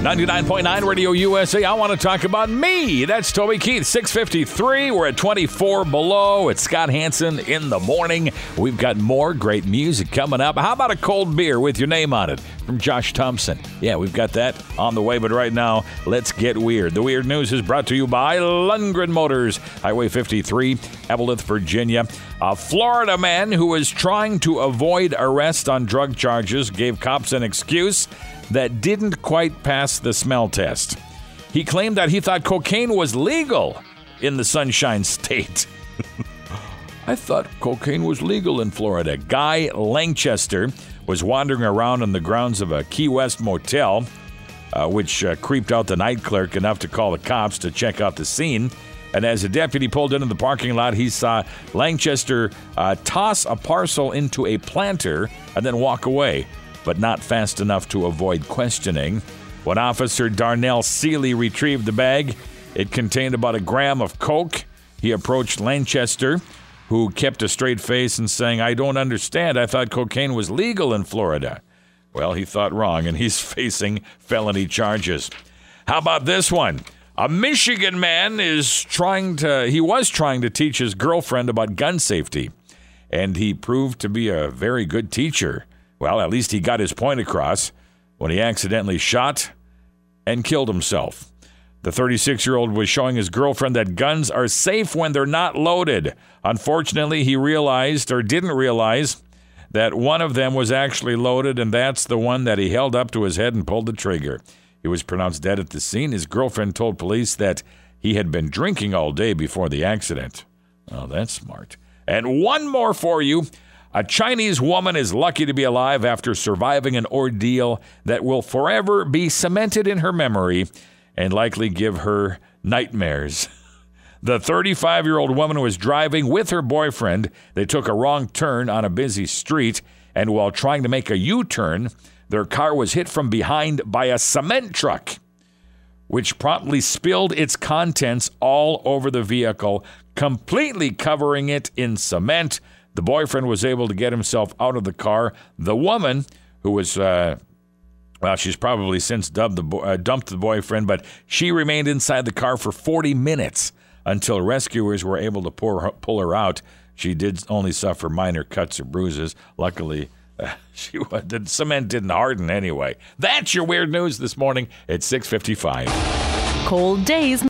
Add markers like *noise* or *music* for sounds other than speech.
99.9 Radio USA. I want to talk about me. That's Toby Keith. 653. We're at 24 below. It's Scott Hanson in the morning. We've got more great music coming up. How about a cold beer with your name on it from Josh Thompson? Yeah, we've got that on the way. But right now, let's get weird. The weird news is brought to you by Lundgren Motors, Highway 53, Eveleth, Virginia. A Florida man who was trying to avoid arrest on drug charges gave cops an excuse that didn't quite pass the smell test. He claimed that he thought cocaine was legal in the Sunshine State. *laughs* I thought cocaine was legal in Florida. Guy Lanchester was wandering around on the grounds of a Key West motel, uh, which uh, creeped out the night clerk enough to call the cops to check out the scene. And as a deputy pulled into the parking lot, he saw Lanchester uh, toss a parcel into a planter and then walk away but not fast enough to avoid questioning. When Officer Darnell Seeley retrieved the bag, it contained about a gram of coke. He approached Lanchester, who kept a straight face and saying, I don't understand. I thought cocaine was legal in Florida. Well, he thought wrong, and he's *laughs* facing felony charges. How about this one? A Michigan man is trying to, he was trying to teach his girlfriend about gun safety, and he proved to be a very good teacher. Well, at least he got his point across when he accidentally shot and killed himself. The 36 year old was showing his girlfriend that guns are safe when they're not loaded. Unfortunately, he realized or didn't realize that one of them was actually loaded, and that's the one that he held up to his head and pulled the trigger. He was pronounced dead at the scene. His girlfriend told police that he had been drinking all day before the accident. Oh, that's smart. And one more for you. A Chinese woman is lucky to be alive after surviving an ordeal that will forever be cemented in her memory and likely give her nightmares. *laughs* The 35 year old woman was driving with her boyfriend. They took a wrong turn on a busy street, and while trying to make a U turn, their car was hit from behind by a cement truck, which promptly spilled its contents all over the vehicle, completely covering it in cement. The boyfriend was able to get himself out of the car. The woman, who was, uh, well, she's probably since the bo- uh, dumped the boyfriend, but she remained inside the car for 40 minutes until rescuers were able to pull her, pull her out. She did only suffer minor cuts or bruises. Luckily, uh, *laughs* she the cement didn't harden anyway. That's your weird news this morning at 6:55. Cold days